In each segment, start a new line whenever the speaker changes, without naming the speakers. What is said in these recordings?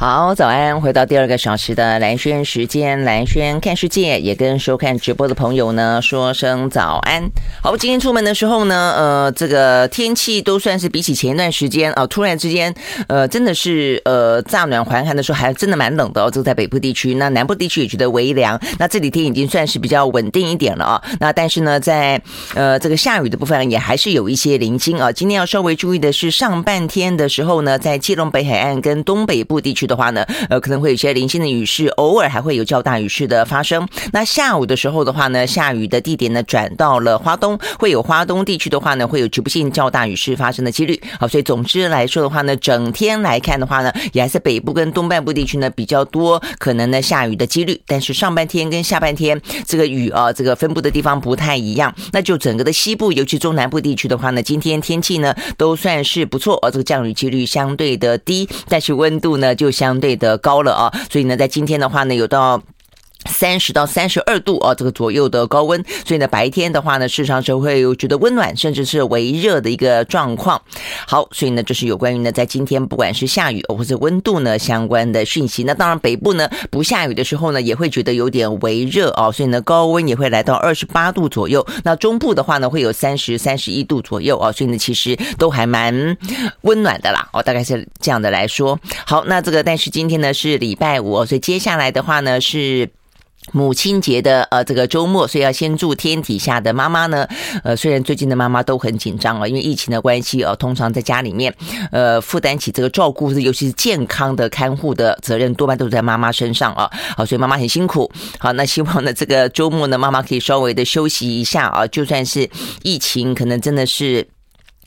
好，早安！回到第二个小时的蓝轩时间，蓝轩看世界，也跟收看直播的朋友呢说声早安。好，今天出门的时候呢，呃，这个天气都算是比起前一段时间啊，突然之间，呃，真的是呃乍暖还寒的时候，还真的蛮冷的哦。这个在北部地区，那南部地区也觉得微凉。那这几天已经算是比较稳定一点了啊。那但是呢，在呃这个下雨的部分也还是有一些零星啊。今天要稍微注意的是，上半天的时候呢，在基隆北海岸跟东北部地区。的话呢，呃，可能会有一些零星的雨势，偶尔还会有较大雨势的发生。那下午的时候的话呢，下雨的地点呢转到了花东，会有花东地区的话呢，会有局部性较大雨势发生的几率。好，所以总之来说的话呢，整天来看的话呢，也还是北部跟东半部地区呢比较多可能呢下雨的几率。但是上半天跟下半天这个雨啊，这个分布的地方不太一样。那就整个的西部，尤其中南部地区的话呢，今天天气呢都算是不错，而这个降雨几率相对的低，但是温度呢就。相对的高了啊，所以呢，在今天的话呢，有到。三十到三十二度啊，这个左右的高温，所以呢，白天的话呢，事实上是会有觉得温暖，甚至是微热的一个状况。好，所以呢，这是有关于呢，在今天不管是下雨或者温度呢相关的讯息。那当然，北部呢不下雨的时候呢，也会觉得有点微热啊，所以呢，高温也会来到二十八度左右。那中部的话呢，会有三十三十一度左右啊，所以呢，其实都还蛮温暖的啦。哦，大概是这样的来说。好，那这个但是今天呢是礼拜五，所以接下来的话呢是。母亲节的呃这个周末，所以要先祝天底下的妈妈呢，呃虽然最近的妈妈都很紧张啊，因为疫情的关系啊，通常在家里面呃负担起这个照顾，尤其是健康的看护的责任，多半都是在妈妈身上啊，好，所以妈妈很辛苦。好，那希望呢这个周末呢，妈妈可以稍微的休息一下啊，就算是疫情，可能真的是。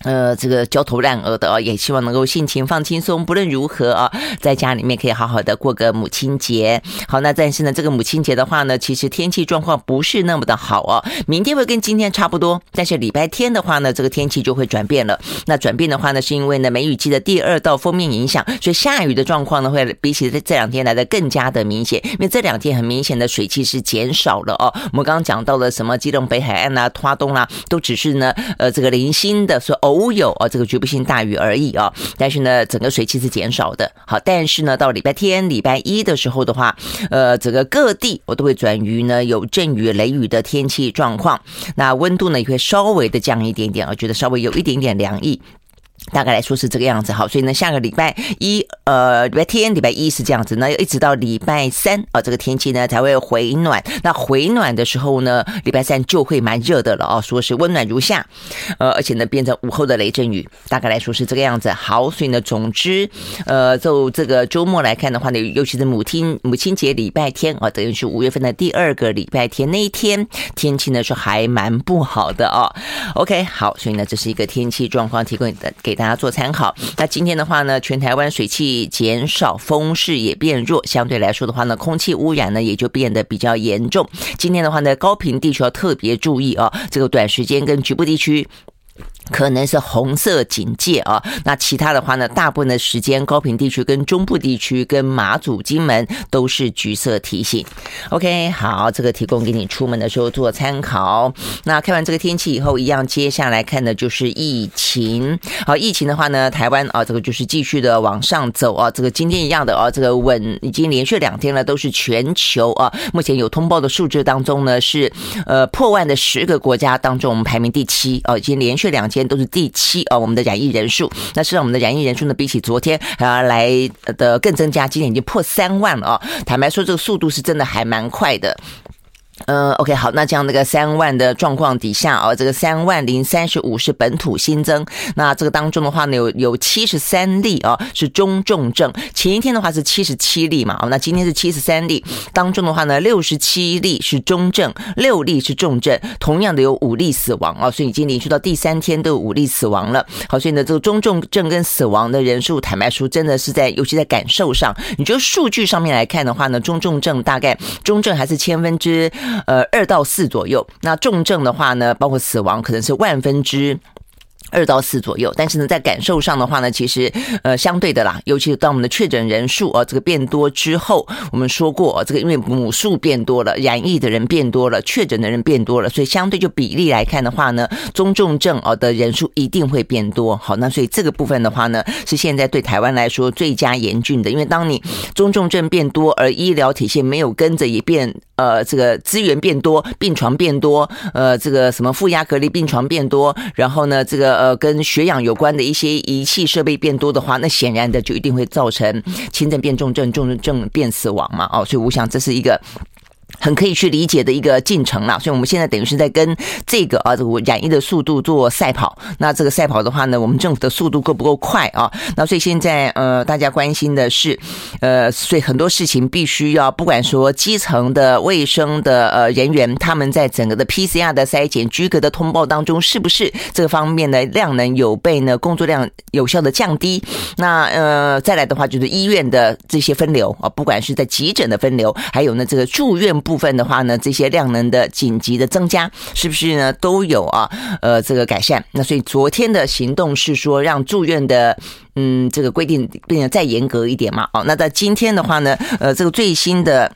呃，这个焦头烂额的啊，也希望能够心情放轻松。不论如何啊，在家里面可以好好的过个母亲节。好，那但是呢，这个母亲节的话呢，其实天气状况不是那么的好啊。明天会跟今天差不多，但是礼拜天的话呢，这个天气就会转变了。那转变的话呢，是因为呢梅雨季的第二道锋面影响，所以下雨的状况呢，会比起这两天来的更加的明显。因为这两天很明显的水汽是减少了哦。我们刚刚讲到了什么基隆北海岸啊、花东啦、啊，都只是呢，呃，这个零星的说哦。偶有啊，这个局部性大雨而已啊，但是呢，整个水汽是减少的。好，但是呢，到礼拜天、礼拜一的时候的话，呃，整个各地我都会转于呢有阵雨、雷雨的天气状况。那温度呢也会稍微的降一点点，啊觉得稍微有一点点凉意。大概来说是这个样子，好，所以呢，下个礼拜一，呃，礼拜天、礼拜一是这样子，那要一直到礼拜三啊，这个天气呢才会回暖。那回暖的时候呢，礼拜三就会蛮热的了啊，说是温暖如夏，呃，而且呢变成午后的雷阵雨。大概来说是这个样子，好，所以呢，总之，呃，就这个周末来看的话呢，尤其是母亲母亲节礼拜天啊，等于是五月份的第二个礼拜天那一天，天气呢是还蛮不好的啊。OK，好，所以呢，这是一个天气状况提供的给。给大家做参考。那今天的话呢，全台湾水汽减少，风势也变弱，相对来说的话呢，空气污染呢也就变得比较严重。今天的话呢，高频地区要特别注意啊，这个短时间跟局部地区。可能是红色警戒啊，那其他的话呢，大部分的时间高屏地区跟中部地区跟马祖、金门都是橘色提醒。OK，好，这个提供给你出门的时候做参考。那看完这个天气以后，一样接下来看的就是疫情。好，疫情的话呢，台湾啊，这个就是继续的往上走啊，这个今天一样的啊，这个稳已经连续两天了，都是全球啊，目前有通报的数字当中呢，是呃破万的十个国家当中，我们排名第七啊，已经连续两天。都是第七啊，我们的染疫人数，那实际上我们的染疫人数呢，比起昨天还要来的更增加，今天已经破三万了啊！坦白说，这个速度是真的还蛮快的。呃，OK，好，那这样那个三万的状况底下啊，这个三万零三十五是本土新增，那这个当中的话呢，有有七十三例啊是中重症，前一天的话是七十七例嘛，哦，那今天是七十三例，当中的话呢，六十七例是中症，六例是重症，同样的有五例死亡啊，所以已经连续到第三天都有五例死亡了。好，所以呢，这个中重症跟死亡的人数，坦白说，真的是在，尤其在感受上，你就数据上面来看的话呢，中重症大概中症还是千分之。呃，二到四左右。那重症的话呢，包括死亡，可能是万分之二到四左右，但是呢，在感受上的话呢，其实呃相对的啦，尤其是当我们的确诊人数啊这个变多之后，我们说过这个因为母数变多了，染疫的人变多了，确诊的人变多了，所以相对就比例来看的话呢，中重症啊的人数一定会变多。好，那所以这个部分的话呢，是现在对台湾来说最佳严峻的，因为当你中重症变多，而医疗体系没有跟着也变，呃，这个资源变多，病床变多，呃，这个什么负压隔离病床变多，然后呢，这个。呃，跟血氧有关的一些仪器设备变多的话，那显然的就一定会造成轻症变重症，重症变死亡嘛。哦，所以我想这是一个。很可以去理解的一个进程啦，所以我们现在等于是在跟这个啊，这个染疫的速度做赛跑。那这个赛跑的话呢，我们政府的速度够不够快啊？那所以现在呃，大家关心的是，呃，所以很多事情必须要，不管说基层的卫生的呃人员，他们在整个的 PCR 的筛检、居格的通报当中，是不是这个方面的量能有被呢工作量有效的降低？那呃，再来的话就是医院的这些分流啊，不管是在急诊的分流，还有呢这个住院。部部分的话呢，这些量能的紧急的增加，是不是呢都有啊？呃，这个改善。那所以昨天的行动是说，让住院的嗯这个规定变得再严格一点嘛。哦，那在今天的话呢，呃，这个最新的。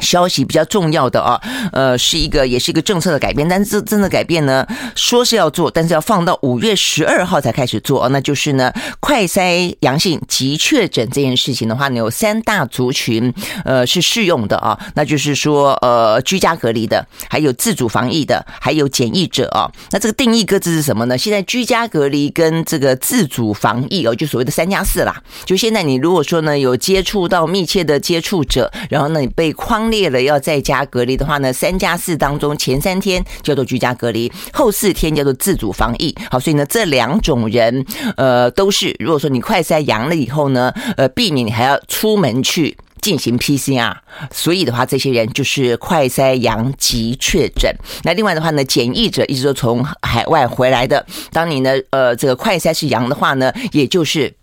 消息比较重要的啊，呃，是一个也是一个政策的改变，但是这真的改变呢，说是要做，但是要放到五月十二号才开始做，那就是呢，快筛阳性及确诊这件事情的话呢，有三大族群，呃，是适用的啊，那就是说，呃，居家隔离的，还有自主防疫的，还有检疫者啊，那这个定义各自是什么呢？现在居家隔离跟这个自主防疫哦，就所谓的三加四啦，就现在你如果说呢有接触到密切的接触者，然后呢你被框。列了要在家隔离的话呢，三加四当中前三天叫做居家隔离，后四天叫做自主防疫。好，所以呢，这两种人，呃，都是如果说你快筛阳了以后呢，呃，避免你还要出门去进行 PCR，所以的话，这些人就是快筛阳及确诊。那另外的话呢，检疫者，一直都从海外回来的，当你呢，呃，这个快筛是阳的话呢，也就是。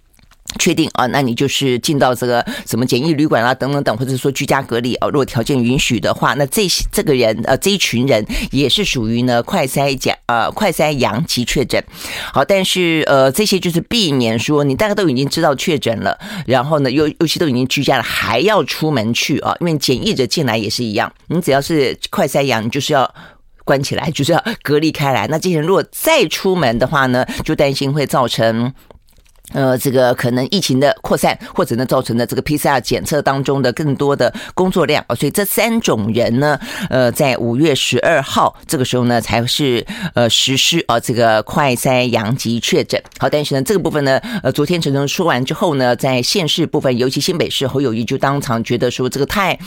确定啊，那你就是进到这个什么简易旅馆啊，等等等，或者说居家隔离啊，如果条件允许的话，那这些这个人呃这一群人也是属于呢快筛阳呃快筛阳及确诊。好，但是呃这些就是避免说你大概都已经知道确诊了，然后呢又尤其都已经居家了，还要出门去啊，因为检疫者进来也是一样，你只要是快筛阳，你就是要关起来，就是要隔离开来。那这些人如果再出门的话呢，就担心会造成。呃，这个可能疫情的扩散，或者呢造成的这个 PCR 检测当中的更多的工作量啊，所以这三种人呢，呃，在五月十二号这个时候呢，才是呃实施啊这个快筛阳极确诊。好，但是呢这个部分呢，呃，昨天陈时中说完之后呢，在县市部分，尤其新北市侯友谊就当场觉得说这个太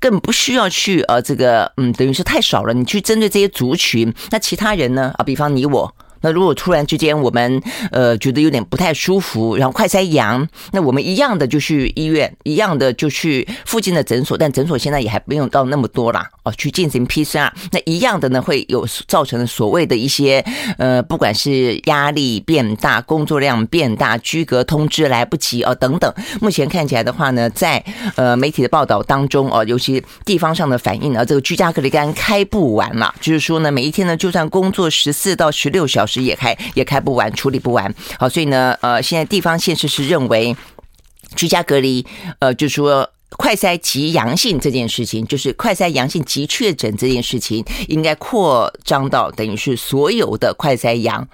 更不需要去呃这个嗯，等于是太少了，你去针对这些族群，那其他人呢啊，比方你我。那如果突然之间我们呃觉得有点不太舒服，然后快筛阳，那我们一样的就去医院，一样的就去附近的诊所，但诊所现在也还不用到那么多啦，哦，去进行 PCR，那一样的呢会有造成所谓的一些呃，不管是压力变大、工作量变大、居隔通知来不及哦等等。目前看起来的话呢，在呃媒体的报道当中哦，尤其地方上的反应啊，这个居家隔离刚开不完了，就是说呢，每一天呢就算工作十四到十六小时。时也开也开不完，处理不完。好，所以呢，呃，现在地方县市是认为居家隔离，呃，就说快筛及阳性这件事情，就是快筛阳性及确诊这件事情，应该扩张到等于是所有的快筛阳。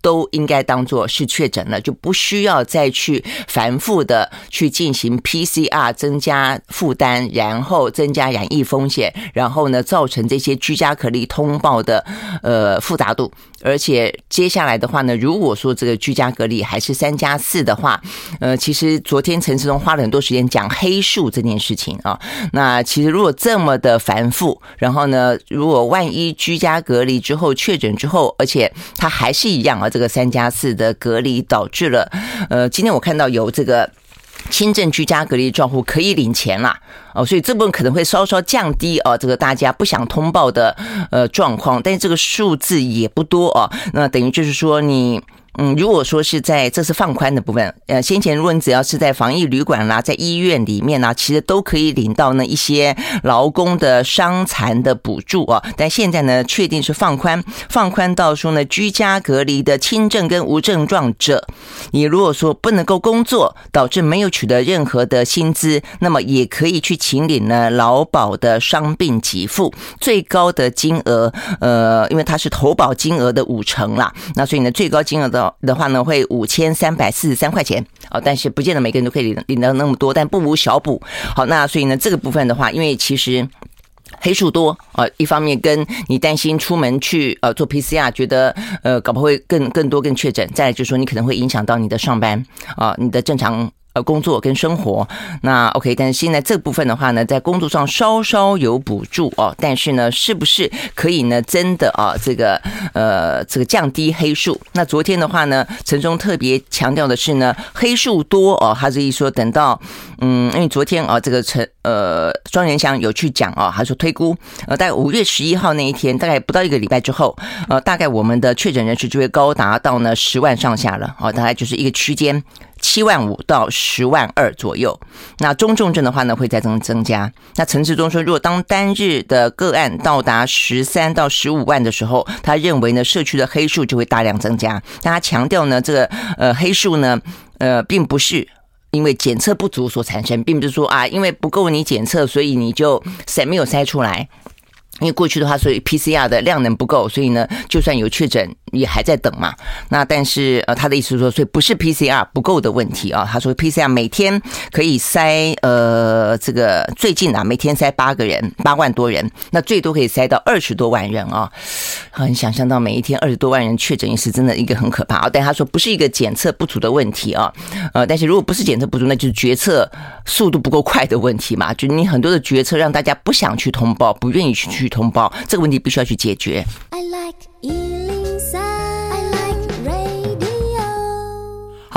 都应该当做是确诊了，就不需要再去反复的去进行 PCR，增加负担，然后增加染疫风险，然后呢，造成这些居家隔离通报的呃复杂度。而且接下来的话呢，如果说这个居家隔离还是三加四的话，呃，其实昨天陈时中花了很多时间讲黑数这件事情啊。那其实如果这么的繁复，然后呢，如果万一居家隔离之后确诊之后，而且他还是一样啊，这个三加四的隔离导致了，呃，今天我看到有这个。轻症居家隔离账户可以领钱啦，哦，所以这部分可能会稍稍降低哦，这个大家不想通报的呃状况，但是这个数字也不多哦，那等于就是说你嗯，如果说是在这是放宽的部分，呃，先前如果你只要是在防疫旅馆啦，在医院里面呢，其实都可以领到呢一些劳工的伤残的补助啊。但现在呢，确定是放宽，放宽到说呢，居家隔离的轻症跟无症状者，你如果说不能够工作，导致没有取得任何的薪资，那么也可以去请领呢劳保的伤病给付，最高的金额，呃，因为它是投保金额的五成啦，那所以呢，最高金额的。的话呢，会五千三百四十三块钱啊，但是不见得每个人都可以领领到那么多，但不无小补。好，那所以呢，这个部分的话，因为其实黑数多啊，一方面跟你担心出门去呃做 PCR，觉得呃搞不好会更更多更确诊，再来就是说你可能会影响到你的上班啊，你的正常。工作跟生活，那 OK，但是现在这部分的话呢，在工作上稍稍有补助哦，但是呢，是不是可以呢？真的啊，这个呃，这个降低黑数？那昨天的话呢，陈忠特别强调的是呢，黑数多哦，他这一说等到嗯，因为昨天啊，这个陈呃庄人祥有去讲啊，他说推估呃，大概五月十一号那一天，大概不到一个礼拜之后，呃，大概我们的确诊人数就会高达到呢十万上下了哦，大概就是一个区间。七万五到十万二左右，那中重症的话呢，会再增增加。那陈志忠说，如果当单日的个案到达十三到十五万的时候，他认为呢，社区的黑数就会大量增加。但他强调呢，这个呃黑数呢，呃，并不是因为检测不足所产生，并不是说啊，因为不够你检测，所以你就筛没有筛出来。因为过去的话，所以 PCR 的量能不够，所以呢，就算有确诊。也还在等嘛？那但是呃，他的意思是说，所以不是 PCR 不够的问题啊。他说 PCR 每天可以筛呃，这个最近啊，每天筛八个人，八万多人，那最多可以筛到二十多万人啊。很想象到每一天二十多万人确诊，也是真的一个很可怕啊。但他说不是一个检测不足的问题啊，呃，但是如果不是检测不足，那就是决策速度不够快的问题嘛。就你很多的决策让大家不想去通报，不愿意去去通报，这个问题必须要去解决。I like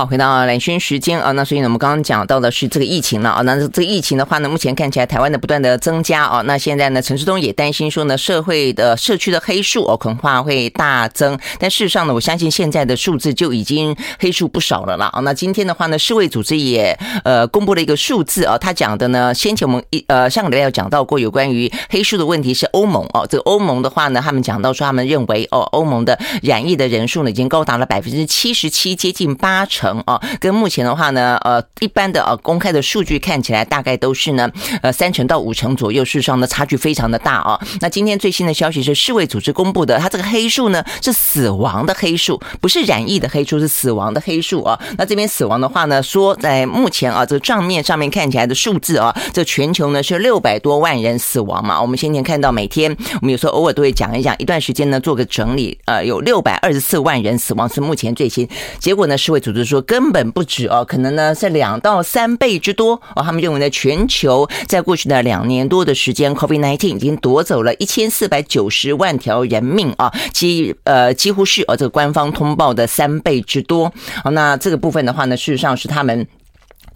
回到蓝轩时间啊，那所以呢，我们刚刚讲到的是这个疫情了啊。那这个疫情的话呢，目前看起来台湾的不断的增加啊。那现在呢，陈世东也担心说呢，社会的社区的黑数哦，恐怕会大增。但事实上呢，我相信现在的数字就已经黑数不少了啦。啊。那今天的话呢，世卫组织也呃公布了一个数字啊，他讲的呢，先前我们一呃上个礼拜有讲到过有关于黑数的问题是欧盟哦。这个欧盟的话呢，他们讲到说他们认为哦，欧盟的染疫的人数呢，已经高达了百分之七十七，接近八成。成啊，跟目前的话呢，呃，一般的呃公开的数据看起来大概都是呢，呃，三成到五成左右，事实上呢，差距非常的大啊。那今天最新的消息是世卫组织公布的，它这个黑数呢是死亡的黑数，不是染疫的黑数，是死亡的黑数啊。那这边死亡的话呢，说在目前啊这个账面上面看起来的数字啊，这全球呢是六百多万人死亡嘛。我们先前看到每天我们有时候偶尔都会讲一讲，一段时间呢做个整理，呃，有六百二十四万人死亡是目前最新结果呢，世卫组织。说根本不止哦，可能呢是两到三倍之多哦。他们认为呢，全球在过去的两年多的时间，COVID-19 已经夺走了一千四百九十万条人命啊，几呃几乎是呃这个官方通报的三倍之多。好，那这个部分的话呢，事实上是他们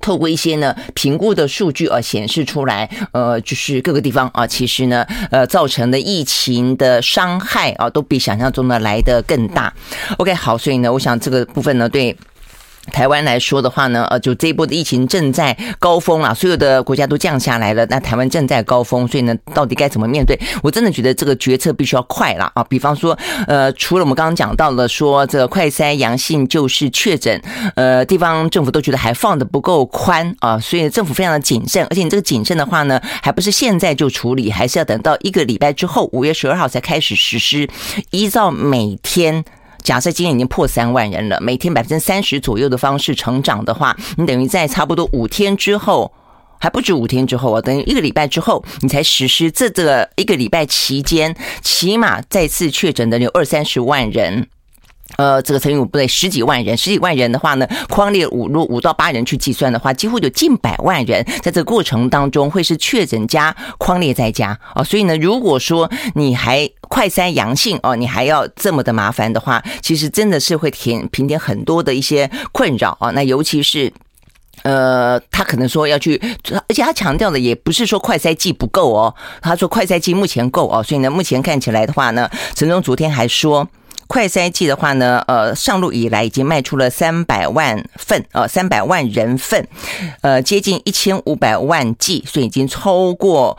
透过一些呢评估的数据啊显示出来，呃，就是各个地方啊，其实呢呃造成的疫情的伤害啊，都比想象中的来得更大。OK，好，所以呢，我想这个部分呢，对。台湾来说的话呢，呃，就这一波的疫情正在高峰啊，所有的国家都降下来了，那台湾正在高峰，所以呢，到底该怎么面对？我真的觉得这个决策必须要快了啊！比方说，呃，除了我们刚刚讲到了说这个快筛阳性就是确诊，呃，地方政府都觉得还放得不够宽啊，所以政府非常的谨慎，而且你这个谨慎的话呢，还不是现在就处理，还是要等到一个礼拜之后，五月十二号才开始实施，依照每天。假设今天已经破三万人了，每天百分之三十左右的方式成长的话，你等于在差不多五天之后，还不止五天之后啊，等于一个礼拜之后，你才实施。这这个一个礼拜期间，起码再次确诊的有二三十万人。呃，这个乘以五不对，十几万人，十几万人的话呢，框列五如五到八人去计算的话，几乎有近百万人在这个过程当中会是确诊加框列在家啊。所以呢，如果说你还快筛阳性哦，你还要这么的麻烦的话，其实真的是会填平添很多的一些困扰啊。那尤其是呃，他可能说要去，而且他强调的也不是说快筛剂不够哦，他说快筛剂目前够哦，所以呢，目前看起来的话呢，陈总昨天还说。快筛剂的话呢，呃，上路以来已经卖出了三百万份，呃，三百万人份，呃，接近一千五百万剂，所以已经超过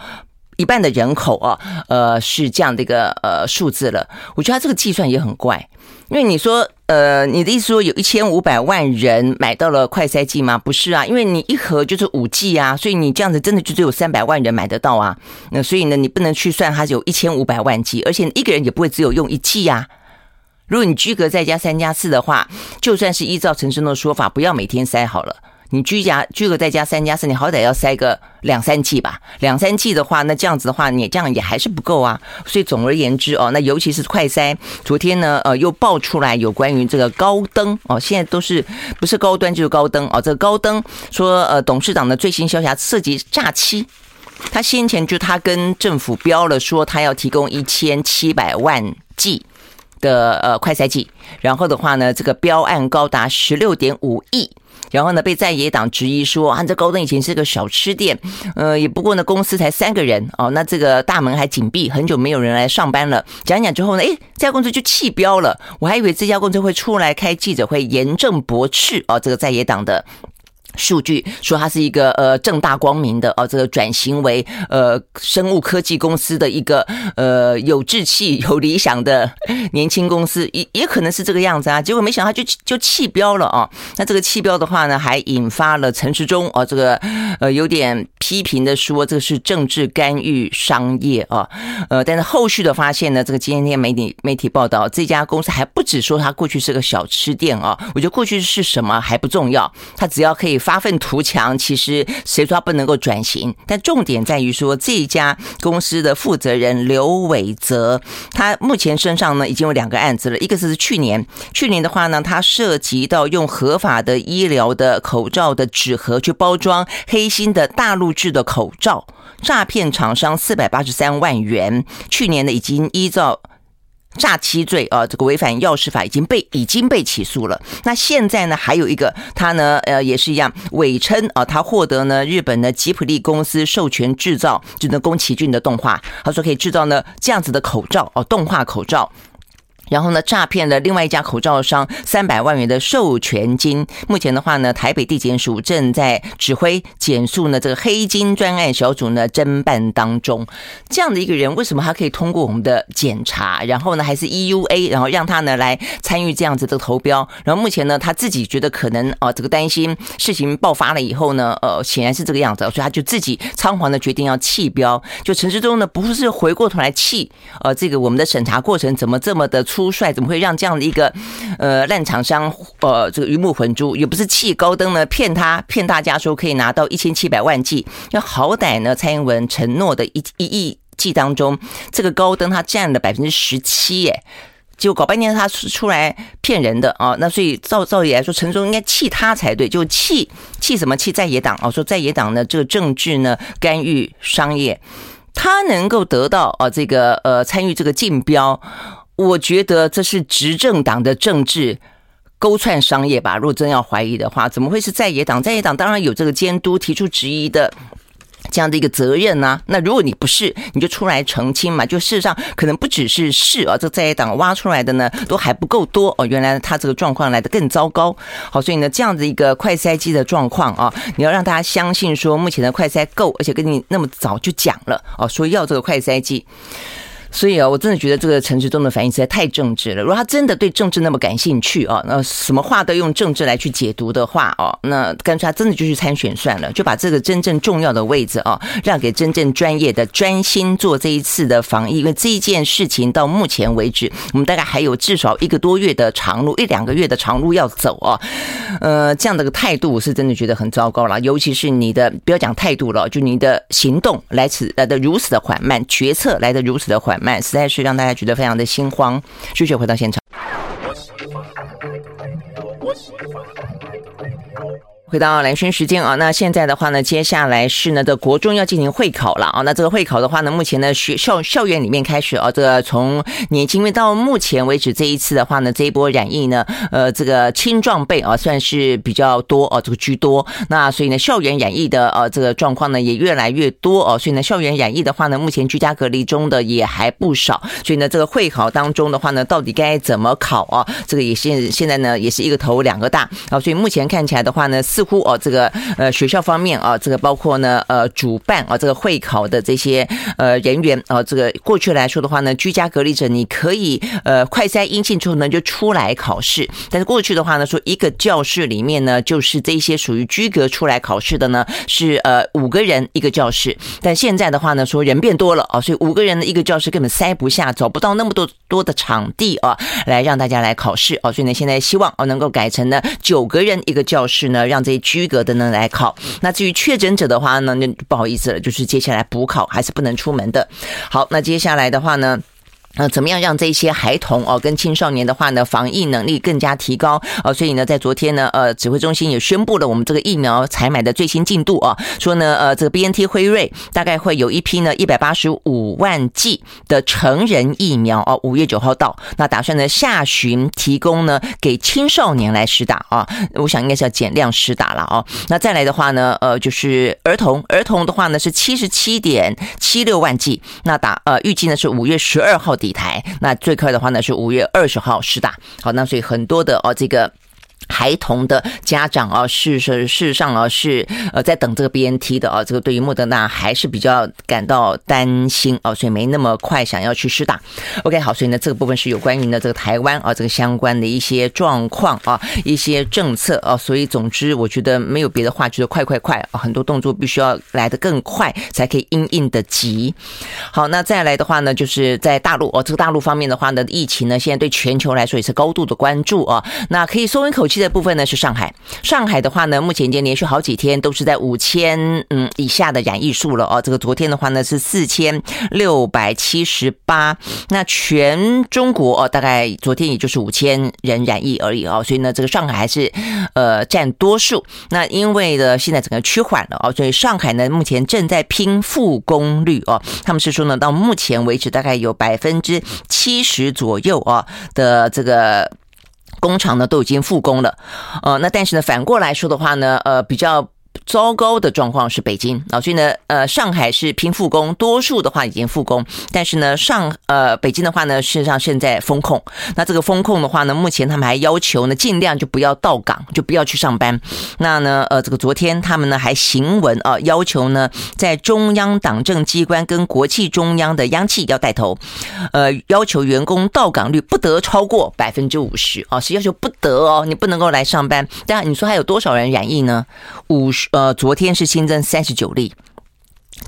一半的人口啊，呃，是这样的一个呃数字了。我觉得他这个计算也很怪。因为你说，呃，你的意思说有一千五百万人买到了快筛剂吗？不是啊，因为你一盒就是五剂啊，所以你这样子真的就只有三百万人买得到啊。那所以呢，你不能去算它有一千五百万剂，而且一个人也不会只有用一剂啊。如果你居隔在家三加四的话，就算是依照陈生的说法，不要每天塞好了。你居家居隔在家三加四，你好歹要塞个两三剂吧。两三剂的话，那这样子的话，你这样也还是不够啊。所以总而言之哦，那尤其是快筛，昨天呢，呃，又爆出来有关于这个高登哦，现在都是不是高端就是高登哦。这个高登说，呃，董事长的最新消息涉及诈欺，他先前就他跟政府标了说，他要提供一千七百万剂的呃快筛剂，然后的话呢，这个标案高达十六点五亿。然后呢，被在野党质疑说，啊，这高登以前是个小吃店，呃，也不过呢，公司才三个人哦，那这个大门还紧闭，很久没有人来上班了。讲讲之后呢，诶，这家公司就弃标了。我还以为这家公司会出来开记者会严正驳斥哦，这个在野党的。数据说他是一个呃正大光明的哦，这个转型为呃生物科技公司的一个呃有志气、有理想的年轻公司，也也可能是这个样子啊。结果没想到就就弃标了啊。那这个弃标的话呢，还引发了陈时中哦，这个呃有点批评的说这个是政治干预商业啊。呃，但是后续的发现呢，这个今天媒体媒体报道，这家公司还不止说它过去是个小吃店啊。我觉得过去是什么还不重要，它只要可以。发愤图强，其实谁说不能够转型？但重点在于说，这一家公司的负责人刘伟泽，他目前身上呢已经有两个案子了。一个是去年，去年的话呢，他涉及到用合法的医疗的口罩的纸盒去包装黑心的大陆制的口罩，诈骗厂商四百八十三万元。去年呢，已经依照。诈欺罪啊，这个违反药事法已经被已经被起诉了。那现在呢，还有一个他呢，呃，也是一样，伪称啊，他获得呢日本的吉普力公司授权制造，就那宫崎骏的动画，他说可以制造呢这样子的口罩哦，动画口罩。然后呢，诈骗了另外一家口罩商三百万元的授权金。目前的话呢，台北地检署正在指挥检肃呢这个黑金专案小组呢侦办当中。这样的一个人，为什么他可以通过我们的检查？然后呢，还是 EUA，然后让他呢来参与这样子的投标。然后目前呢，他自己觉得可能啊，这个担心事情爆发了以后呢，呃，显然是这个样子，所以他就自己仓皇的决定要弃标。就陈世忠呢，不是回过头来气，呃，这个我们的审查过程怎么这么的。粗率怎么会让这样的一个呃烂厂商呃这个鱼目混珠？也不是气高登呢，骗他骗大家说可以拿到一千七百万剂，要好歹呢蔡英文承诺的一一亿剂当中，这个高登他占了百分之十七耶，结果搞半天他出来骗人的啊！那所以照照理来说，陈忠应该气他才对，就气气什么气在野党啊？说在野党呢这个政治呢干预商业，他能够得到啊这个呃参与这个竞标。我觉得这是执政党的政治勾串商业吧。如果真要怀疑的话，怎么会是在野党？在野党当然有这个监督、提出质疑的这样的一个责任呢、那如果你不是，你就出来澄清嘛。就事实上可能不只是是啊，这在野党挖出来的呢都还不够多哦。原来他这个状况来得更糟糕。好，所以呢，这样子一个快筛机的状况啊，你要让大家相信说目前的快筛够，而且跟你那么早就讲了哦，说要这个快筛机。所以啊，我真的觉得这个陈时中的反应实在太政治了。如果他真的对政治那么感兴趣啊，那什么话都用政治来去解读的话哦，那干脆他真的就去参选算了，就把这个真正重要的位置啊让给真正专业的、专心做这一次的防疫。因为这一件事情到目前为止，我们大概还有至少一个多月的长路，一两个月的长路要走啊。呃，这样的个态度我是真的觉得很糟糕了。尤其是你的不要讲态度了，就你的行动来此来的如此的缓慢，决策来的如此的缓实在是让大家觉得非常的心慌。拒绝回到现场。回到蓝轩时间啊，那现在的话呢，接下来是呢的国中要进行会考了啊。那这个会考的话呢，目前呢学校校园里面开始啊，这个从年轻，因为到目前为止这一次的话呢，这一波染疫呢，呃，这个青壮辈啊算是比较多哦，这个居多。那所以呢，校园染疫的呃这个状况呢也越来越多哦。所以呢，校园染疫的话呢，目前居家隔离中的也还不少。所以呢，这个会考当中的话呢，到底该怎么考啊？这个也现现在呢也是一个头两个大啊。所以目前看起来的话呢。似乎哦，这个呃学校方面啊，这个包括呢呃主办啊这个会考的这些呃人员啊，这个过去来说的话呢，居家隔离者你可以呃快筛阴性之后呢就出来考试，但是过去的话呢说一个教室里面呢就是这些属于居隔出来考试的呢是呃五个人一个教室，但现在的话呢说人变多了啊，所以五个人的一个教室根本塞不下，找不到那么多多的场地啊来让大家来考试啊，所以呢现在希望啊能够改成呢九个人一个教室呢让。这些居格的呢来考，那至于确诊者的话呢，那不好意思了，就是接下来补考还是不能出门的。好，那接下来的话呢？呃，怎么样让这些孩童哦跟青少年的话呢，防疫能力更加提高啊？所以呢，在昨天呢，呃，指挥中心也宣布了我们这个疫苗采买的最新进度啊，说呢，呃，这个 BNT 辉瑞大概会有一批呢一百八十五万剂的成人疫苗哦，五月九号到，那打算呢下旬提供呢给青少年来施打啊，我想应该是要减量施打了哦。那再来的话呢，呃，就是儿童，儿童的话呢是七十七点七六万剂，那打呃预计呢是五月十二号底台，那最快的话呢是五月二十号施打。好，那所以很多的哦，这个。孩童的家长啊，事实事实上啊是呃在等这个 BNT 的啊，这个对于莫德纳还是比较感到担心啊，所以没那么快想要去施打。OK，好，所以呢这个部分是有关于呢这个台湾啊这个相关的一些状况啊，一些政策啊，所以总之我觉得没有别的话，就是快快快啊，很多动作必须要来得更快，才可以因应得及。好，那再来的话呢，就是在大陆哦，这个大陆方面的话呢，疫情呢现在对全球来说也是高度的关注啊，那可以松一口气。的部分呢是上海，上海的话呢，目前已经连续好几天都是在五千嗯以下的染疫数了哦。这个昨天的话呢是四千六百七十八，那全中国哦大概昨天也就是五千人染疫而已哦，所以呢这个上海还是呃占多数。那因为呢现在整个趋缓了哦，所以上海呢目前正在拼复工率哦，他们是说呢到目前为止大概有百分之七十左右啊的这个。工厂呢都已经复工了，呃，那但是呢，反过来说的话呢，呃，比较。糟糕的状况是北京啊，所以呢，呃，上海是拼复工，多数的话已经复工，但是呢，上呃北京的话呢，事实上现在封控。那这个封控的话呢，目前他们还要求呢，尽量就不要到岗，就不要去上班。那呢，呃，这个昨天他们呢还行文啊，要求呢，在中央党政机关跟国企中央的央企要带头，呃，要求员工到岗率不得超过百分之五十啊，是要求不得哦，你不能够来上班。但你说还有多少人染疫呢？五十。呃，昨天是新增三十九例。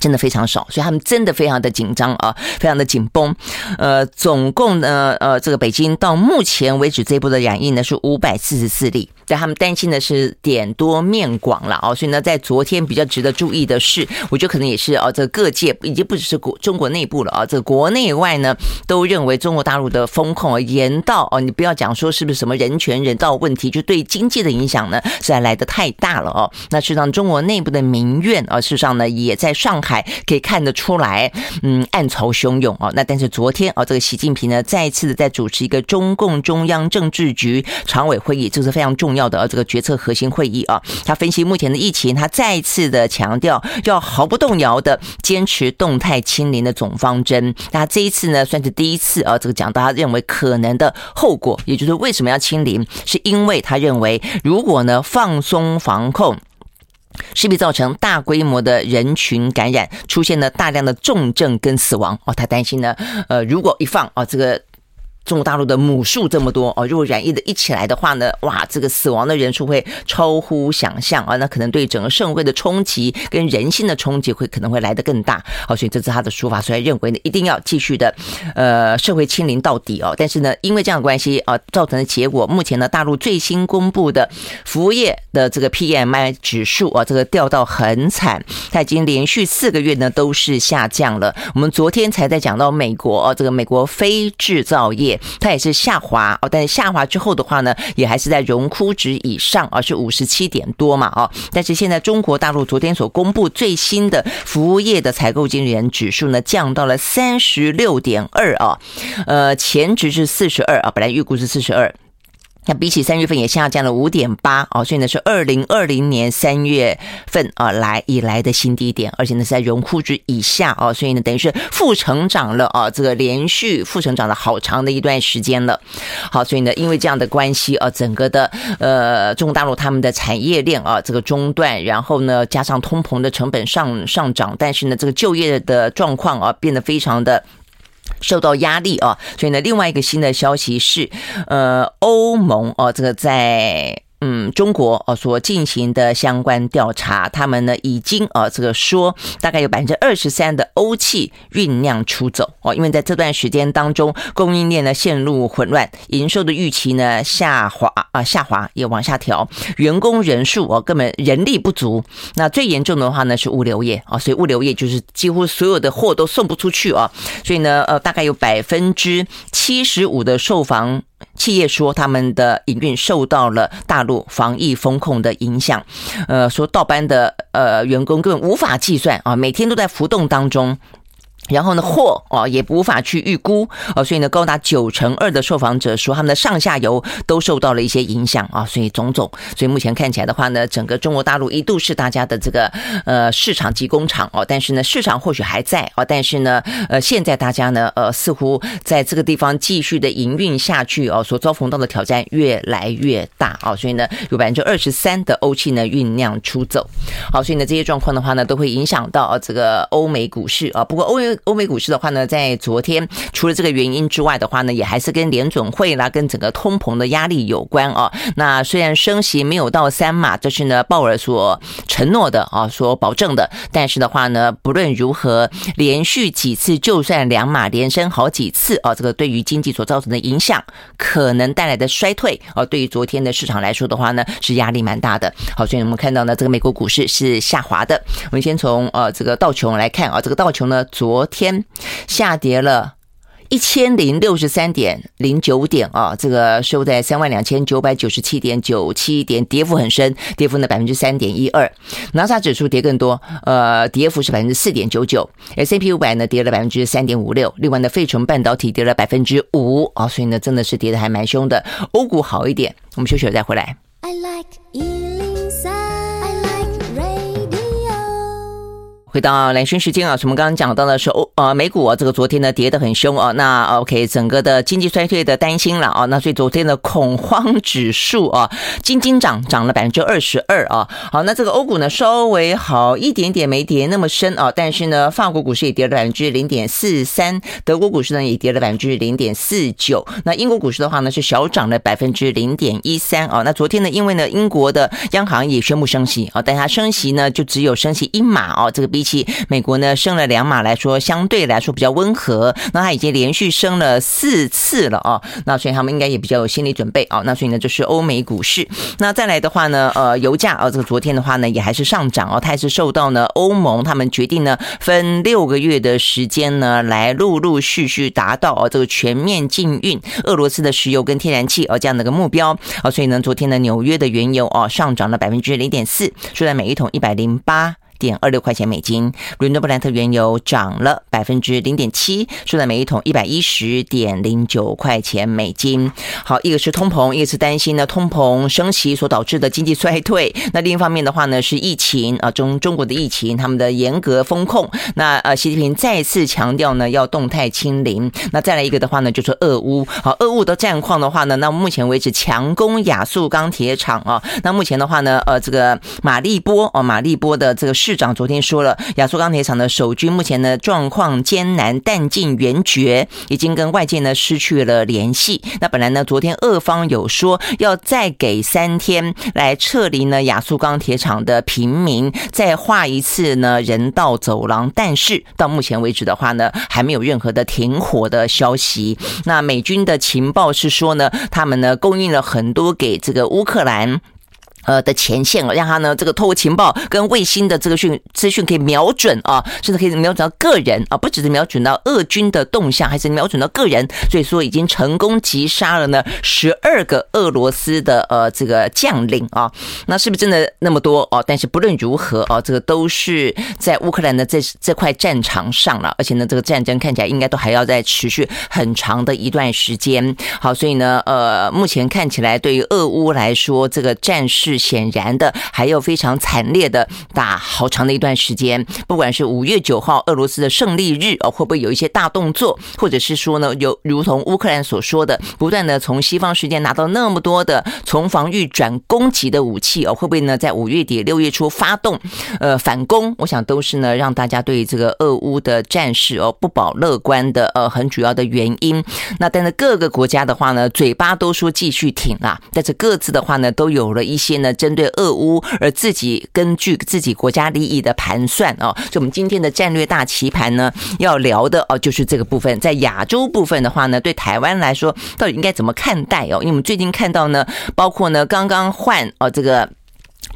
真的非常少，所以他们真的非常的紧张啊，非常的紧绷。呃，总共呢，呃，这个北京到目前为止这一波的染疫呢是五百四十四例，但他们担心的是点多面广了啊，所以呢，在昨天比较值得注意的是，我觉得可能也是啊，这各界已经不只是国中国内部了啊，这国内外呢都认为中国大陆的封控啊严到哦，你不要讲说是不是什么人权人道问题，就对经济的影响呢实在来得太大了哦。那事实上，中国内部的民怨啊，事实上呢也在上。海可以看得出来，嗯，暗潮汹涌啊。那但是昨天啊，这个习近平呢，再一次的在主持一个中共中央政治局常委会议，这是非常重要要的，这个决策核心会议啊。他分析目前的疫情，他再次的强调要毫不动摇的坚持动态清零的总方针。那这一次呢，算是第一次啊，这个讲到他认为可能的后果，也就是为什么要清零，是因为他认为如果呢放松防控。势必造成大规模的人群感染，出现了大量的重症跟死亡哦。他担心呢，呃，如果一放哦，这个。中国大陆的母数这么多哦，如果染疫的一起来的话呢，哇，这个死亡的人数会超乎想象啊，那可能对整个社会的冲击跟人性的冲击会可能会来得更大哦，所以这是他的说法，所以认为呢一定要继续的呃社会清零到底哦。但是呢，因为这样的关系啊，造成的结果，目前呢大陆最新公布的服务业的这个 PMI 指数啊，这个掉到很惨，它已经连续四个月呢都是下降了。我们昨天才在讲到美国啊，这个美国非制造业。它也是下滑哦，但是下滑之后的话呢，也还是在荣枯值以上啊，是五十七点多嘛哦。但是现在中国大陆昨天所公布最新的服务业的采购经理人指数呢，降到了三十六点二啊，呃，前值是四十二啊，本来预估是四十二。那比起三月份也下降了五点八哦，所以呢是二零二零年三月份啊来以来的新低点，而且呢是在荣枯值以下哦，所以呢等于是负成长了啊，这个连续负成长了好长的一段时间了。好，所以呢因为这样的关系啊，整个的呃中国大陆他们的产业链啊这个中断，然后呢加上通膨的成本上上涨，但是呢这个就业的状况啊变得非常的。受到压力啊，所以呢，另外一个新的消息是，呃，欧盟哦，这个在。嗯，中国哦所进行的相关调查，他们呢已经啊这个说，大概有百分之二十三的欧气酝酿出走哦，因为在这段时间当中，供应链呢陷入混乱，营收的预期呢下滑啊下滑也往下调，员工人数哦根本人力不足，那最严重的话呢是物流业啊，所以物流业就是几乎所有的货都送不出去啊，所以呢呃大概有百分之七十五的受访。企业说，他们的营运受到了大陆防疫风控的影响，呃，说倒班的呃员工根本无法计算啊，每天都在浮动当中。然后呢，货哦也无法去预估哦，所以呢，高达九成二的受访者说，他们的上下游都受到了一些影响啊，所以种种，所以目前看起来的话呢，整个中国大陆一度是大家的这个呃市场及工厂哦，但是呢，市场或许还在哦，但是呢，呃，现在大家呢，呃，似乎在这个地方继续的营运下去哦，所遭逢到的挑战越来越大啊，所以呢，有百分之二十三的欧企呢酝酿出走，好，所以呢，这些状况的话呢，都会影响到这个欧美股市啊，不过欧欧美股市的话呢，在昨天除了这个原因之外的话呢，也还是跟联准会啦，跟整个通膨的压力有关啊。那虽然升息没有到三码，这是呢鲍尔所承诺的啊，所保证的，但是的话呢，不论如何，连续几次就算两码连升好几次啊，这个对于经济所造成的影响，可能带来的衰退啊，对于昨天的市场来说的话呢，是压力蛮大的。好，所以我们看到呢，这个美国股市是下滑的。我们先从呃这个道琼来看啊，这个道琼呢昨天下跌了一千零六十三点零九点啊，这个收在三万两千九百九十七点九七点，跌幅很深，跌幅呢百分之三点一二。纳斯达克指数跌更多，呃，跌幅是百分之四点九九。S&P 五百呢跌了百分之三点五六，另外呢，费城半导体跌了百分之五啊，所以呢，真的是跌的还蛮凶的。欧股好一点，我们休息了再回来。I like 回到蓝轩时间啊，我们刚刚讲到的是欧呃美股啊，这个昨天呢跌得很凶啊，那 OK 整个的经济衰退的担心了啊，那所以昨天的恐慌指数啊，惊惊涨涨了百分之二十二啊，好，那这个欧股呢稍微好一点点，没跌那么深啊，但是呢法国股市也跌了百分之零点四三，德国股市呢也跌了百分之零点四九，那英国股市的话呢是小涨了百分之零点一三啊，那昨天呢因为呢英国的央行也宣布升息啊，但它升息呢就只有升息一码啊，这个。比起美国呢升了两码来说，相对来说比较温和。那它已经连续升了四次了啊，那所以他们应该也比较有心理准备啊。那所以呢，就是欧美股市。那再来的话呢，呃，油价啊，这个昨天的话呢也还是上涨哦，它也是受到呢欧盟他们决定呢分六个月的时间呢来陆陆续续达到啊这个全面禁运俄罗斯的石油跟天然气啊这样的一个目标啊。所以呢，昨天的纽约的原油啊上涨了百分之零点四，收在每一桶一百零八点二六块钱美金，伦敦布兰特原油涨了百分之零点七，收在每一桶一百一十点零九块钱美金。好，一个是通膨，一个是担心呢通膨升息所导致的经济衰退。那另一方面的话呢，是疫情啊，中中国的疫情，他们的严格封控。那呃，习近平再次强调呢，要动态清零。那再来一个的话呢，就是俄乌。好，俄乌的战况的话呢，那目前为止强攻亚速钢铁厂啊。那目前的话呢，呃，这个马利波哦，马利波的这个。市长昨天说了，亚速钢铁厂的守军目前呢状况艰难，弹尽援绝，已经跟外界呢失去了联系。那本来呢，昨天俄方有说要再给三天来撤离呢亚速钢铁厂的平民，再画一次呢人道走廊。但是到目前为止的话呢，还没有任何的停火的消息。那美军的情报是说呢，他们呢供应了很多给这个乌克兰。呃的前线，让他呢这个透过情报跟卫星的这个讯资讯可以瞄准啊，甚至可以瞄准到个人啊，不只是瞄准到俄军的动向，还是瞄准到个人。所以说已经成功击杀了呢十二个俄罗斯的呃这个将领啊，那是不是真的那么多哦？但是不论如何哦，这个都是在乌克兰的这这块战场上了，而且呢这个战争看起来应该都还要再持续很长的一段时间。好，所以呢呃目前看起来对于俄乌来说，这个战事。显然的，还有非常惨烈的打好长的一段时间。不管是五月九号俄罗斯的胜利日哦，会不会有一些大动作，或者是说呢，有如同乌克兰所说的，不断的从西方世界拿到那么多的从防御转攻击的武器哦，会不会呢在五月底六月初发动呃反攻？我想都是呢让大家对这个俄乌的战事哦不保乐观的呃很主要的原因。那但是各个国家的话呢，嘴巴都说继续挺啊，但是各自的话呢，都有了一些呢。针对俄乌，而自己根据自己国家利益的盘算哦，就我们今天的战略大棋盘呢，要聊的哦，就是这个部分。在亚洲部分的话呢，对台湾来说，到底应该怎么看待哦？因为我们最近看到呢，包括呢，刚刚换哦这个。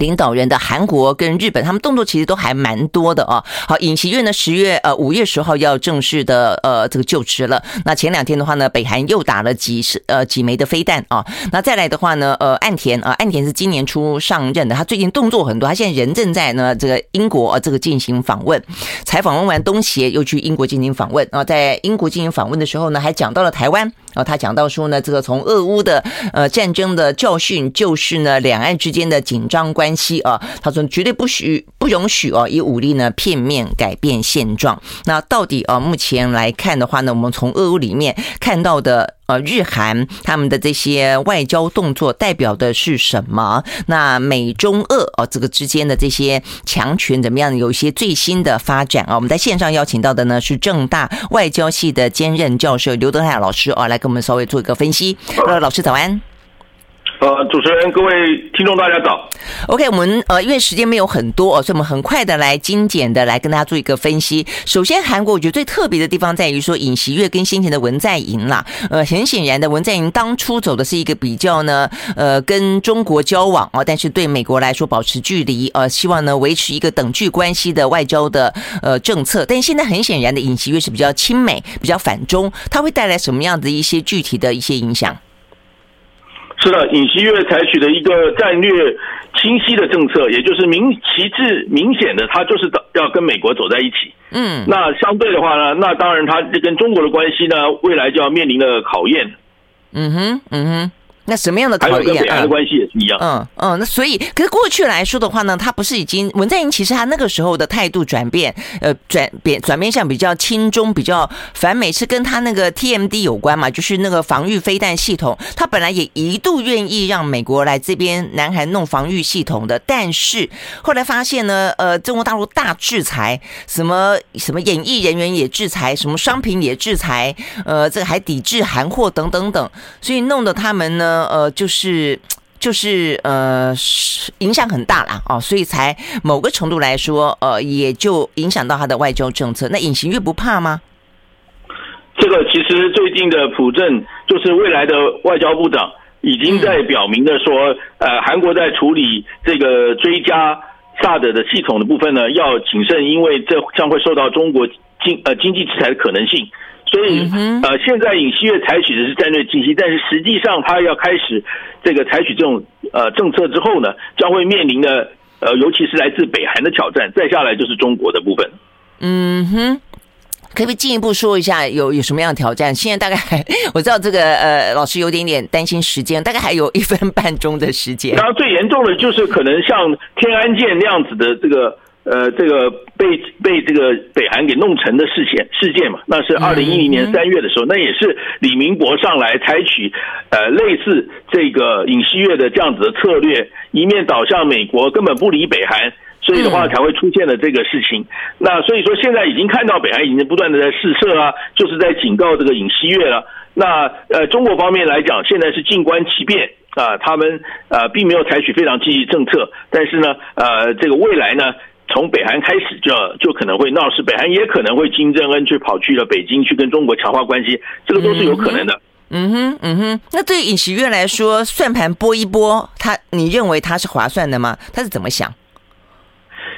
领导人的韩国跟日本，他们动作其实都还蛮多的哦。好，尹锡悦呢，十月呃五月十号要正式的呃这个就职了。那前两天的话呢，北韩又打了几十呃几枚的飞弹啊。那再来的话呢，呃岸田啊，岸田是今年初上任的，他最近动作很多，他现在人正在呢这个英国这个进行访问，才访问完东协，又去英国进行访问啊。在英国进行访问的时候呢，还讲到了台湾然后，他讲到说呢，这个从俄乌的呃战争的教训，就是呢两岸之间的紧张关。系啊，他说绝对不许、不容许哦，以武力呢片面改变现状。那到底啊，目前来看的话呢，我们从俄乌里面看到的呃，日韩他们的这些外交动作代表的是什么？那美中俄哦，这个之间的这些强权怎么样？有一些最新的发展啊。我们在线上邀请到的呢是正大外交系的兼任教授刘德海老师啊，来给我们稍微做一个分析。呃，老师早安。
呃，主持人，各位听众，大家早。
OK，我们呃，因为时间没有很多，所以我们很快的来精简的来跟大家做一个分析。首先，韩国我觉得最特别的地方在于说，尹锡悦跟先前的文在寅啦，呃，很显然的，文在寅当初走的是一个比较呢，呃，跟中国交往啊，但是对美国来说保持距离，呃，希望呢维持一个等距关系的外交的呃政策。但现在很显然的，尹锡悦是比较亲美、比较反中，它会带来什么样的一些具体的一些影响？
是的，尹锡悦采取的一个战略清晰的政策，也就是明旗帜明显的，他就是要跟美国走在一起。嗯，那相对的话呢，那当然他跟中国的关系呢，未来就要面临的考验。
嗯哼，嗯哼。那什么样的考验？
还有跟北韩的关系也是一样。
嗯嗯，那所以，可是过去来说的话呢，他不是已经文在寅其实他那个时候的态度转变，呃，转变转变向比较亲中、比较反美，是跟他那个 TMD 有关嘛？就是那个防御飞弹系统，他本来也一度愿意让美国来这边南韩弄防御系统的，但是后来发现呢，呃，中国大陆大制裁，什么什么演艺人员也制裁，什么商品也制裁，呃，这个还抵制韩货等等等，所以弄得他们呢。呃呃，就是 就是呃，影响很大啦，哦，所以才某个程度来说，呃，也就影响到他的外交政策。那尹锡悦不怕吗？
这个其实最近的朴正，就是未来的外交部长，已经在表明的说，呃，韩国在处理这个追加萨德的系统的部分呢，要谨慎，因为这将会受到中国经呃经济制裁的可能性。所以，呃，现在尹锡悦采取的是战略清晰，但是实际上他要开始这个采取这种呃政策之后呢，将会面临的呃，尤其是来自北韩的挑战，再下来就是中国的部分。
嗯哼，可不可以进一步说一下有有什么样的挑战？现在大概我知道这个呃，老师有点点担心时间，大概还有一分半钟的时
间。然后，最严重的就是可能像天安舰那样子的这个。呃，这个被被这个北韩给弄成的事件事件嘛，那是二零一零年三月的时候，那也是李明博上来采取呃类似这个尹锡悦的这样子的策略，一面倒向美国，根本不理北韩，所以的话才会出现了这个事情。那所以说现在已经看到北韩已经不断的在试射啊，就是在警告这个尹锡悦了。那呃中国方面来讲，现在是静观其变啊，他们呃并没有采取非常积极政策，但是呢呃这个未来呢。从北韩开始就就可能会闹事，北韩也可能会金正恩去跑去了北京去跟中国强化关系，这个都是有可能的。
嗯哼，嗯哼。那对于尹锡悦来说，算盘拨一拨，他你认为他是划算的吗？他是怎么想？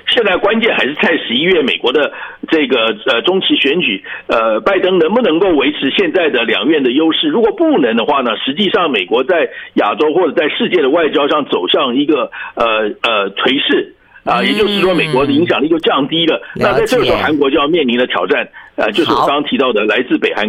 现在关键还是在十一月美国的这个呃中期选举，呃，拜登能不能够维持现在的两院的优势？如果不能的话呢，实际上美国在亚洲或者在世界的外交上走向一个呃呃颓势啊，也就是说美国的影响力就降低了。那在这个时候，韩国就要面临的挑战，呃，就是我刚刚提到的来自北韩。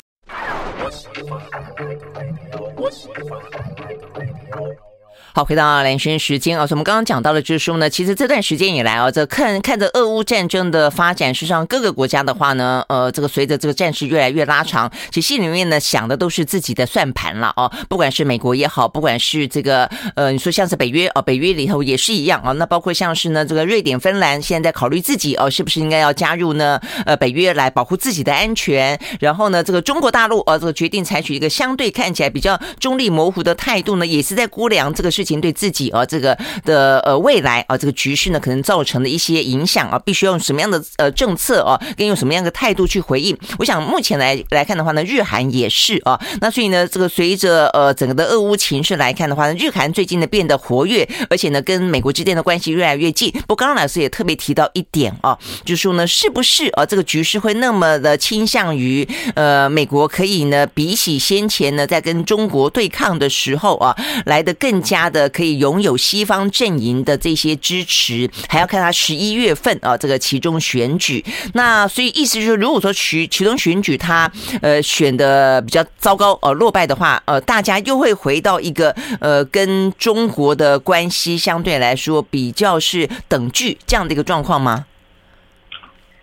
好，回到兰萱时间啊，我们刚刚讲到的就是说呢，其实这段时间以来啊，这看看着俄乌战争的发展，事实上各个国家的话呢，呃，这个随着这个战事越来越拉长，其实心里面呢想的都是自己的算盘了哦，不管是美国也好，不管是这个呃，你说像是北约啊，北约里头也是一样啊，那包括像是呢这个瑞典、芬兰现在在考虑自己哦，是不是应该要加入呢？呃，北约来保护自己的安全，然后呢，这个中国大陆啊，这个决定采取一个相对看起来比较中立模糊的态度呢，也是在估量这个事情对自己啊，这个的呃未来啊，这个局势呢，可能造成的一些影响啊，必须用什么样的呃政策啊，跟用什么样的态度去回应？我想目前来来看的话呢，日韩也是啊，那所以呢，这个随着呃整个的俄乌情势来看的话呢，日韩最近呢变得活跃，而且呢跟美国之间的关系越来越近。不过刚刚老师也特别提到一点啊，就是说呢，是不是啊这个局势会那么的倾向于呃美国可以呢比起先前呢在跟中国对抗的时候啊来得更加的可以。拥有西方阵营的这些支持，还要看他十一月份啊这个其中选举。那所以意思就是，如果说其其中选举他呃选的比较糟糕呃落败的话，呃大家又会回到一个呃跟中国的关系相对来说比较是等距这样的一个状况吗？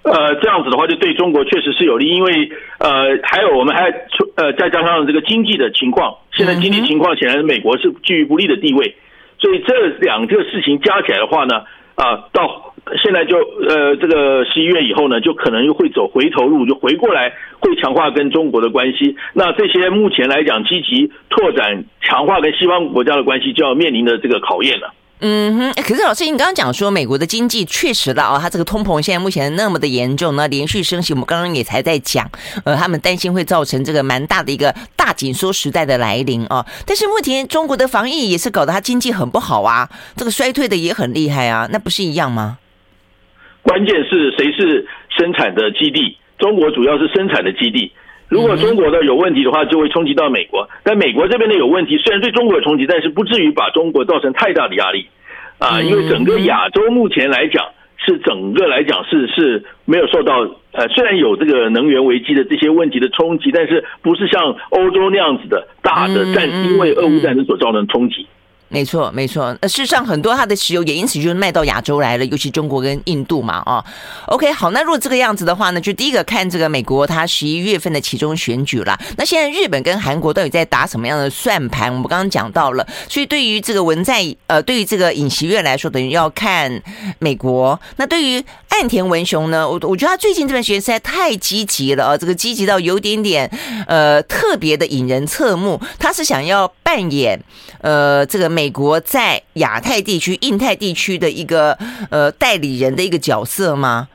呃，这样子的话，就对中国确实是有利，因为呃，还有我们还呃再加上这个经济的情况，现在经济情况显然美国是居于不利的地位。所以这两个事情加起来的话呢，啊，到现在就呃，这个十一月以后呢，就可能又会走回头路，就回过来会强化跟中国的关系。那这些目前来讲积极拓展、强化跟西方国家的关系，就要面临的这个考验了。
嗯哼，可是老师，你刚刚讲说美国的经济确实了啊，它这个通膨现在目前那么的严重呢，连续升息，我们刚刚也才在讲，呃，他们担心会造成这个蛮大的一个大紧缩时代的来临啊。但是目前中国的防疫也是搞得它经济很不好啊，这个衰退的也很厉害啊，那不是一样吗？
关键是谁是生产的基地？中国主要是生产的基地，如果中国的有问题的话，就会冲击到美国。但美国这边的有问题，虽然对中国有冲击，但是不至于把中国造成太大的压力。啊，因为整个亚洲目前来讲是整个来讲是是没有受到呃，虽然有这个能源危机的这些问题的冲击，但是不是像欧洲那样子的大的战，因为俄乌战争所造成的冲击。
没错，没错。呃，事实上，很多它的石油也因此就卖到亚洲来了，尤其中国跟印度嘛，啊。OK，好，那如果这个样子的话呢，就第一个看这个美国它十一月份的其中选举了。那现在日本跟韩国到底在打什么样的算盘？我们刚刚讲到了，所以对于这个文在呃，对于这个尹锡悦来说，等于要看美国。那对于岸田文雄呢，我我觉得他最近这段时间实在太积极了啊，这个积极到有点点呃特别的引人侧目。他是想要扮演呃这个美。美国在亚太地区、印太地区的一个呃代理人的一个角色吗？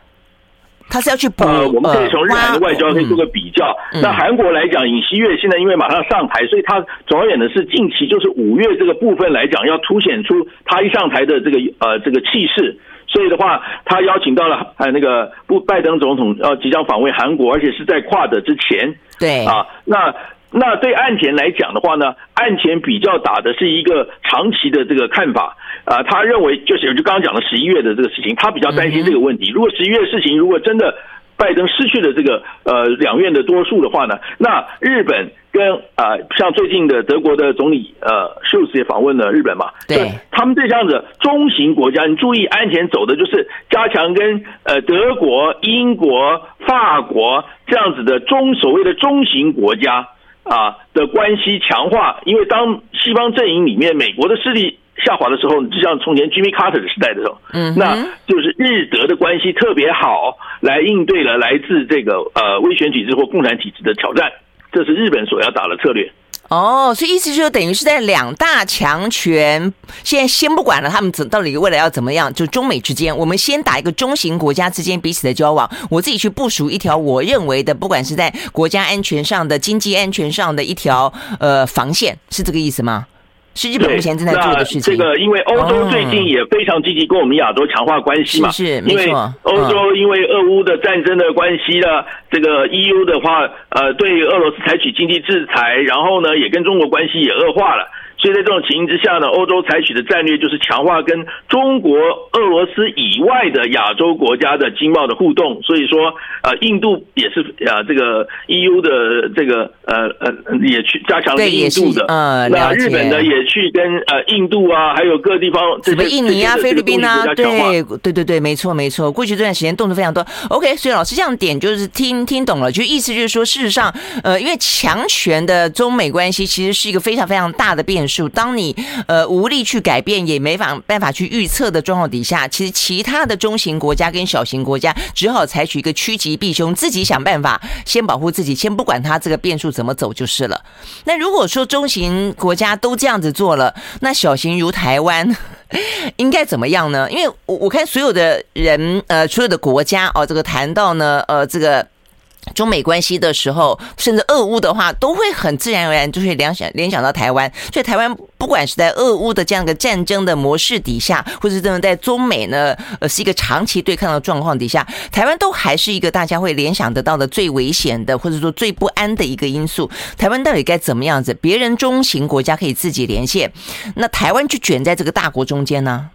他是要去补？
呃，我们可以从日韩的外交可以做个比较。嗯、那韩国来讲，尹锡悦现在因为马上上台，所以他着眼的是近期就是五月这个部分来讲，要凸显出他一上台的这个呃这个气势。所以的话，他邀请到了呃那个不拜登总统要即将访问韩国，而且是在跨的之前。
对
啊，那。那对岸田来讲的话呢，岸田比较打的是一个长期的这个看法啊，他认为就是就刚刚讲的十一月的这个事情，他比较担心这个问题。如果十一月的事情如果真的拜登失去了这个呃两院的多数的话呢，那日本跟啊像最近的德国的总理呃舒斯也访问了日本嘛，
对，
他们这样子中型国家，你注意岸田走的就是加强跟呃德国、英国、法国这样子的中所谓的中型国家。啊的关系强化，因为当西方阵营里面美国的势力下滑的时候，就像从前 Jimmy Carter 的时代的时候，嗯，那就是日德的关系特别好，来应对了来自这个呃威权体制或共产体制的挑战，这是日本所要打的策略。
哦，所以意思就是，等于是在两大强权，现在先不管了，他们怎到底未来要怎么样？就中美之间，我们先打一个中型国家之间彼此的交往，我自己去部署一条我认为的，不管是在国家安全上的、经济安全上的一条呃防线，是这个意思吗？是日本目前正在做的事情。
这个，因为欧洲最近也非常积极跟我们亚洲强化关系嘛。因为欧洲因为俄乌的战争的关系呢，这个 EU 的话，呃，对俄罗斯采取经济制裁，然后呢，也跟中国关系也恶化了。所以在这种情形之下呢，欧洲采取的战略就是强化跟中国、俄罗斯以外的亚洲国家的经贸的互动。所以说，呃，印度也是呃，这个 EU 的这个呃呃也去加强跟印度的。
呃，
那日本呢也去跟呃印度啊，还有各地方
什么印尼啊、菲律宾啊，对对对对，没错没错。过去这段时间动作非常多。OK，所以老师这样点就是听听懂了，就意思就是说，事实上，呃，因为强权的中美关系其实是一个非常非常大的变数。当你呃无力去改变，也没法办法去预测的状况底下，其实其他的中型国家跟小型国家只好采取一个趋吉避凶，自己想办法先保护自己，先不管它这个变数怎么走就是了。那如果说中型国家都这样子做了，那小型如台湾 应该怎么样呢？因为我我看所有的人呃，所有的国家哦，这个谈到呢呃这个。中美关系的时候，甚至俄乌的话，都会很自然而然就会联想联想到台湾。所以台湾不管是在俄乌的这样一个战争的模式底下，或者是在中美呢，呃，是一个长期对抗的状况底下，台湾都还是一个大家会联想得到的最危险的，或者说最不安的一个因素。台湾到底该怎么样子？别人中型国家可以自己连线，那台湾就卷在这个大国中间呢？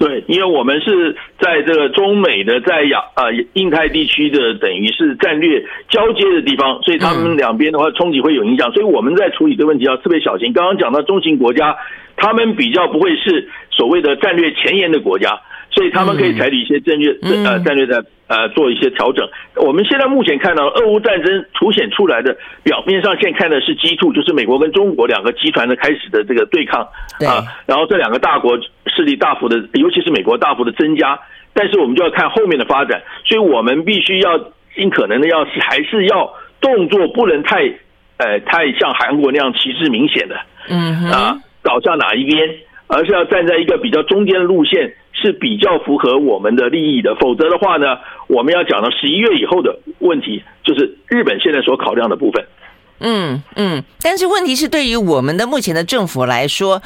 对，因为我们是在这个中美的在亚呃印太地区的等于是战略交接的地方，所以他们两边的话冲击会有影响，所以我们在处理这个问题要特别小心。刚刚讲到中型国家，他们比较不会是所谓的战略前沿的国家。所以他们可以采取一些战略呃战略的呃做一些调整。我们现在目前看到俄乌战争凸显出来的表面上，现在看的是 G2，就是美国跟中国两个集团的开始的这个对抗啊。然后这两个大国势力大幅的，尤其是美国大幅的增加。但是我们就要看后面的发展，所以我们必须要尽可能的要还是要动作不能太呃太像韩国那样旗帜明显的，嗯啊倒向哪一边，而是要站在一个比较中间的路线。是比较符合我们的利益的，否则的话呢，我们要讲到十一月以后的问题，就是日本现在所考量的部分。
嗯嗯，但是问题是，对于我们的目前的政府来说，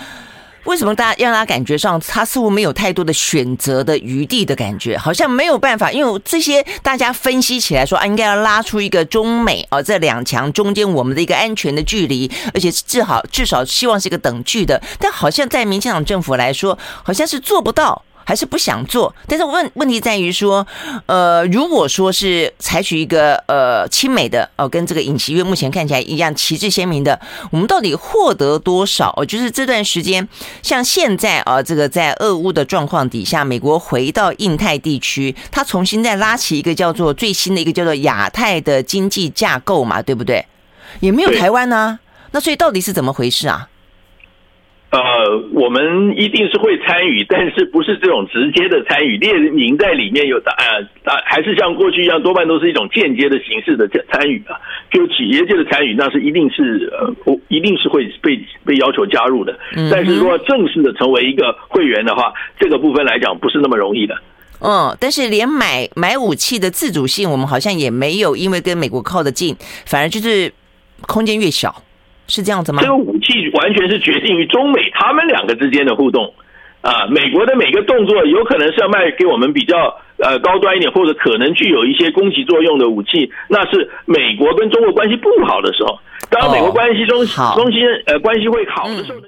为什么大家让他感觉上他似乎没有太多的选择的余地的感觉，好像没有办法，因为这些大家分析起来说啊，应该要拉出一个中美啊这两强中间我们的一个安全的距离，而且至少至少希望是一个等距的，但好像在民进党政府来说，好像是做不到。还是不想做，但是问问题在于说，呃，如果说是采取一个呃亲美的哦、呃，跟这个尹锡悦目前看起来一样旗帜鲜明的，我们到底获得多少？哦，就是这段时间，像现在啊、呃，这个在俄乌的状况底下，美国回到印太地区，他重新再拉起一个叫做最新的一个叫做亚太的经济架构嘛，对不对？也没有台湾呢、啊，那所以到底是怎么回事啊？
呃，我们一定是会参与，但是不是这种直接的参与，列宁在里面有的，呃，啊，还是像过去一样，多半都是一种间接的形式的参与啊。就企业界的参与，那是一定是呃，一定是会被被要求加入的。但是说正式的成为一个会员的话，这个部分来讲不是那么容易的。
嗯，但是连买买武器的自主性，我们好像也没有，因为跟美国靠得近，反而就是空间越小。是这样子吗？
这个武器完全是决定于中美他们两个之间的互动啊。美国的每个动作有可能是要卖给我们比较呃高端一点，或者可能具有一些攻击作用的武器，那是美国跟中国关系不好的时候。当美国关系中中心呃关系会好的时候。